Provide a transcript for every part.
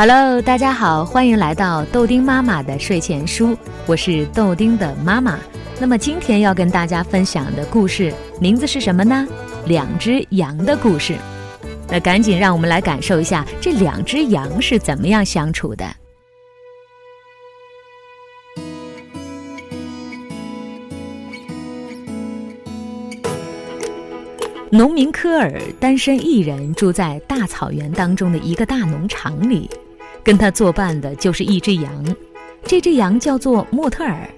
Hello，大家好，欢迎来到豆丁妈妈的睡前书，我是豆丁的妈妈。那么今天要跟大家分享的故事名字是什么呢？两只羊的故事。那赶紧让我们来感受一下这两只羊是怎么样相处的。农民科尔单身一人，住在大草原当中的一个大农场里，跟他作伴的就是一只羊，这只羊叫做莫特尔。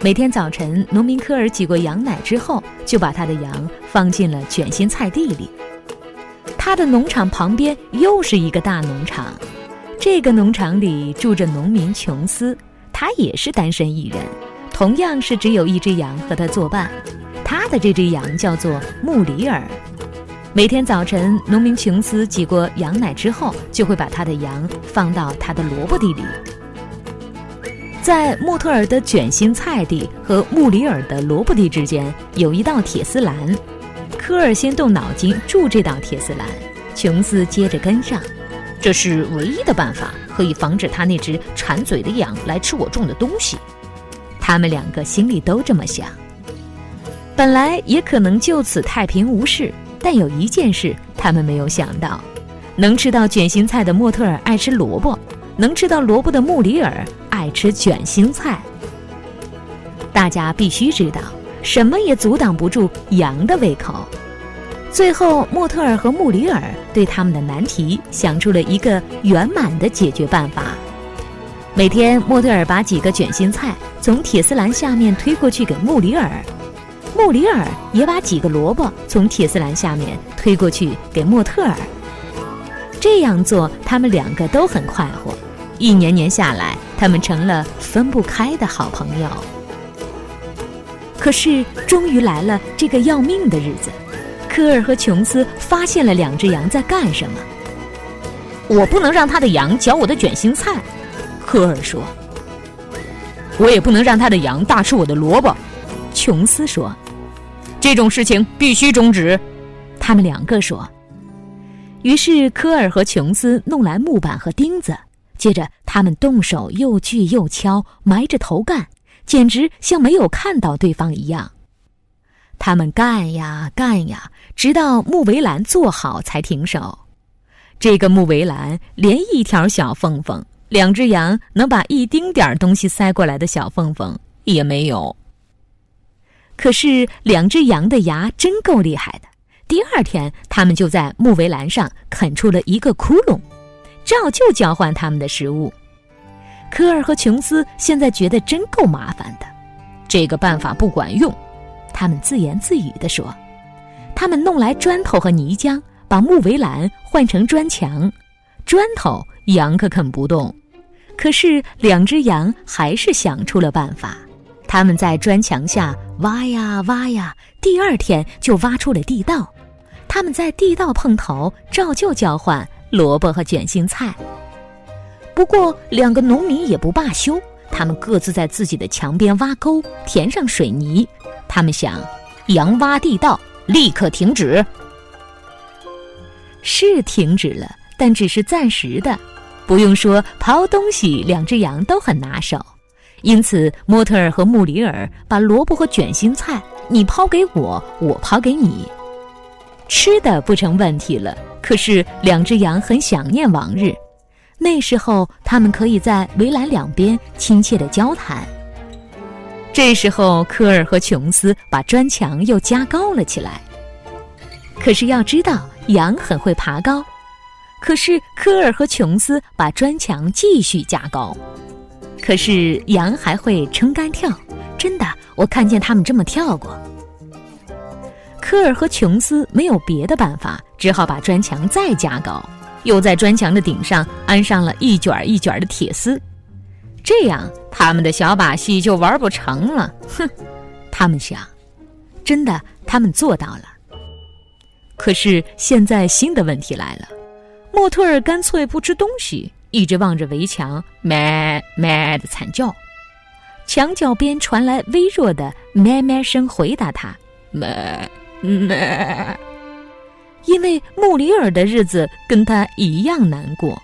每天早晨，农民科尔挤过羊奶之后，就把他的羊放进了卷心菜地里。他的农场旁边又是一个大农场，这个农场里住着农民琼斯，他也是单身一人，同样是只有一只羊和他作伴。他的这只羊叫做穆里尔。每天早晨，农民琼斯挤过羊奶之后，就会把他的羊放到他的萝卜地里。在莫特尔的卷心菜地和穆里尔的萝卜地之间有一道铁丝栏。科尔先动脑筋筑这道铁丝栏，琼斯接着跟上。这是唯一的办法，可以防止他那只馋嘴的羊来吃我种的东西。他们两个心里都这么想。本来也可能就此太平无事，但有一件事他们没有想到：能吃到卷心菜的莫特尔爱吃萝卜，能吃到萝卜的穆里尔爱吃卷心菜。大家必须知道，什么也阻挡不住羊的胃口。最后，莫特尔和穆里尔对他们的难题想出了一个圆满的解决办法。每天，莫特尔把几个卷心菜从铁丝栏下面推过去给穆里尔。穆里尔也把几个萝卜从铁丝栏下面推过去给莫特尔。这样做，他们两个都很快活。一年年下来，他们成了分不开的好朋友。可是，终于来了这个要命的日子。科尔和琼斯发现了两只羊在干什么。我不能让他的羊嚼我的卷心菜，科尔说。我也不能让他的羊大吃我的萝卜，琼斯说。这种事情必须终止，他们两个说。于是科尔和琼斯弄来木板和钉子，接着他们动手又锯又敲，埋着头干，简直像没有看到对方一样。他们干呀干呀，直到木围栏做好才停手。这个木围栏连一条小缝缝，两只羊能把一丁点儿东西塞过来的小缝缝也没有。可是两只羊的牙真够厉害的。第二天，他们就在木围栏上啃出了一个窟窿，照旧交换他们的食物。科尔和琼斯现在觉得真够麻烦的，这个办法不管用，他们自言自语地说。他们弄来砖头和泥浆，把木围栏换成砖墙。砖头羊可啃不动，可是两只羊还是想出了办法。他们在砖墙下挖呀挖呀，第二天就挖出了地道。他们在地道碰头，照旧交换萝卜和卷心菜。不过，两个农民也不罢休，他们各自在自己的墙边挖沟，填上水泥。他们想，羊挖地道，立刻停止。是停止了，但只是暂时的。不用说，刨东西，两只羊都很拿手。因此，莫特尔和穆里尔把萝卜和卷心菜你抛给我，我抛给你，吃的不成问题了。可是，两只羊很想念往日，那时候他们可以在围栏两边亲切地交谈。这时候，科尔和琼斯把砖墙又加高了起来。可是要知道，羊很会爬高。可是，科尔和琼斯把砖墙继续加高。可是羊还会撑杆跳，真的，我看见他们这么跳过。科尔和琼斯没有别的办法，只好把砖墙再加高，又在砖墙的顶上安上了一卷一卷的铁丝，这样他们的小把戏就玩不成了。哼，他们想，真的，他们做到了。可是现在新的问题来了，莫特尔干脆不吃东西。一直望着围墙，咩咩的惨叫，墙角边传来微弱的咩咩声，回答他，咩咩。因为穆里尔的日子跟他一样难过。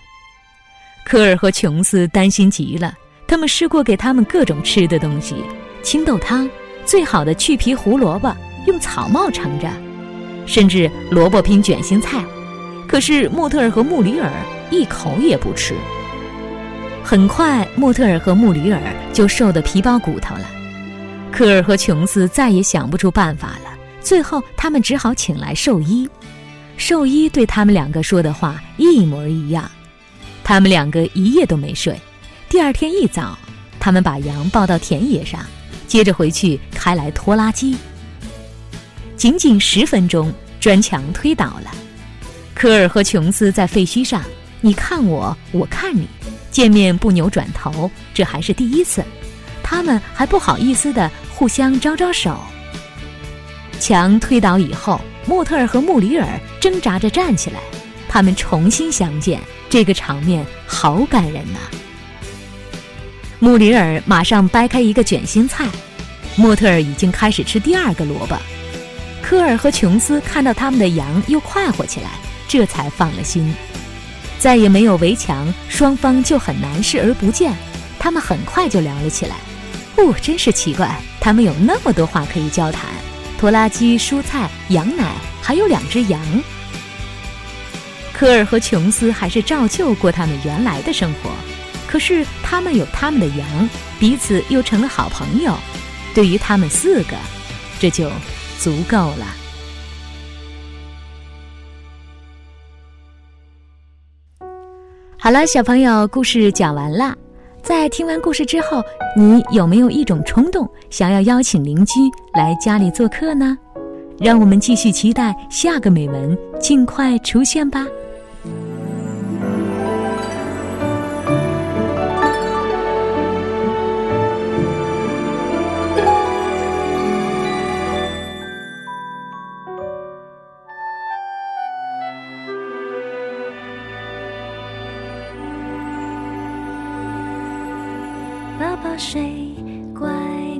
科尔和琼斯担心极了，他们试过给他们各种吃的东西：青豆汤、最好的去皮胡萝卜，用草帽盛着，甚至萝卜拼卷心菜。可是莫特尔和穆里尔一口也不吃。很快，莫特尔和穆里尔就瘦得皮包骨头了。科尔和琼斯再也想不出办法了，最后他们只好请来兽医。兽医对他们两个说的话一模一样。他们两个一夜都没睡。第二天一早，他们把羊抱到田野上，接着回去开来拖拉机。仅仅十分钟，砖墙推倒了。科尔和琼斯在废墟上，你看我，我看你。见面不扭转头，这还是第一次，他们还不好意思地互相招招手。墙推倒以后，莫特尔和穆里尔挣扎着站起来，他们重新相见，这个场面好感人呐。穆里尔马上掰开一个卷心菜，莫特尔已经开始吃第二个萝卜。科尔和琼斯看到他们的羊又快活起来，这才放了心。再也没有围墙，双方就很难视而不见。他们很快就聊了起来。哦，真是奇怪，他们有那么多话可以交谈：拖拉机、蔬菜、羊奶，还有两只羊。科尔和琼斯还是照旧过他们原来的生活，可是他们有他们的羊，彼此又成了好朋友。对于他们四个，这就足够了。好了，小朋友，故事讲完了。在听完故事之后，你有没有一种冲动，想要邀请邻居来家里做客呢？让我们继续期待下个美文尽快出现吧。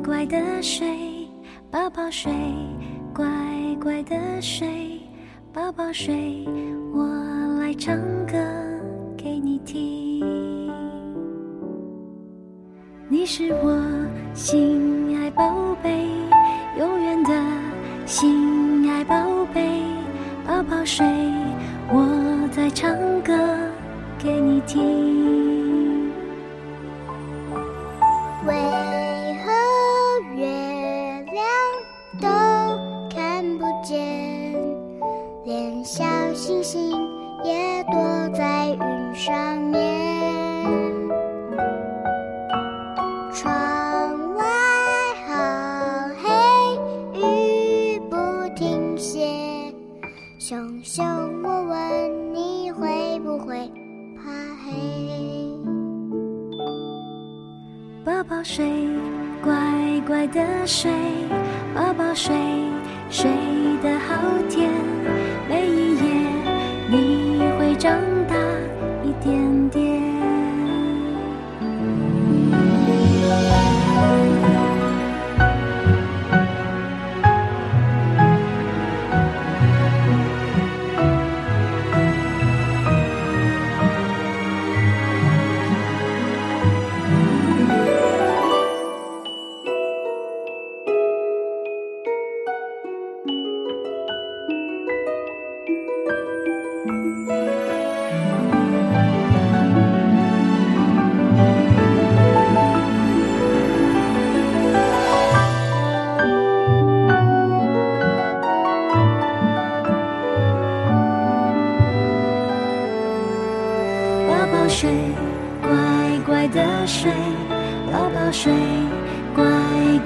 乖的睡，宝宝睡，乖乖的睡，宝宝睡，我来唱歌给你听。你是我心爱宝贝，永远的心爱宝贝，宝宝睡，我在唱歌给你听。乖的睡，宝宝睡，睡得好甜，每一夜你会长大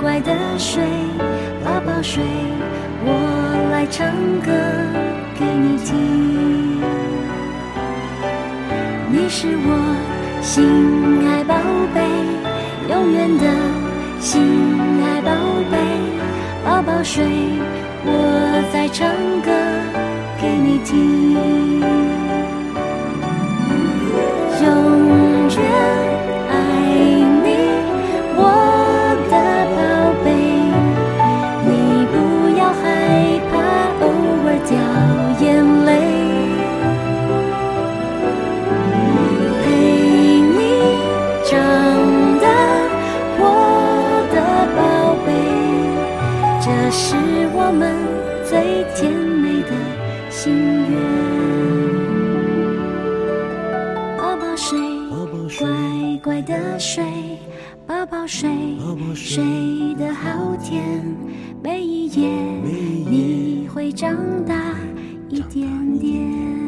乖的睡，宝宝睡，我来唱歌给你听。你是我心爱宝贝，永远的心爱宝贝，宝宝睡，我在唱歌给你听。是我们最甜美的心愿。宝宝睡，乖乖的睡，宝宝睡，睡得好甜。每一夜你会长大一点点。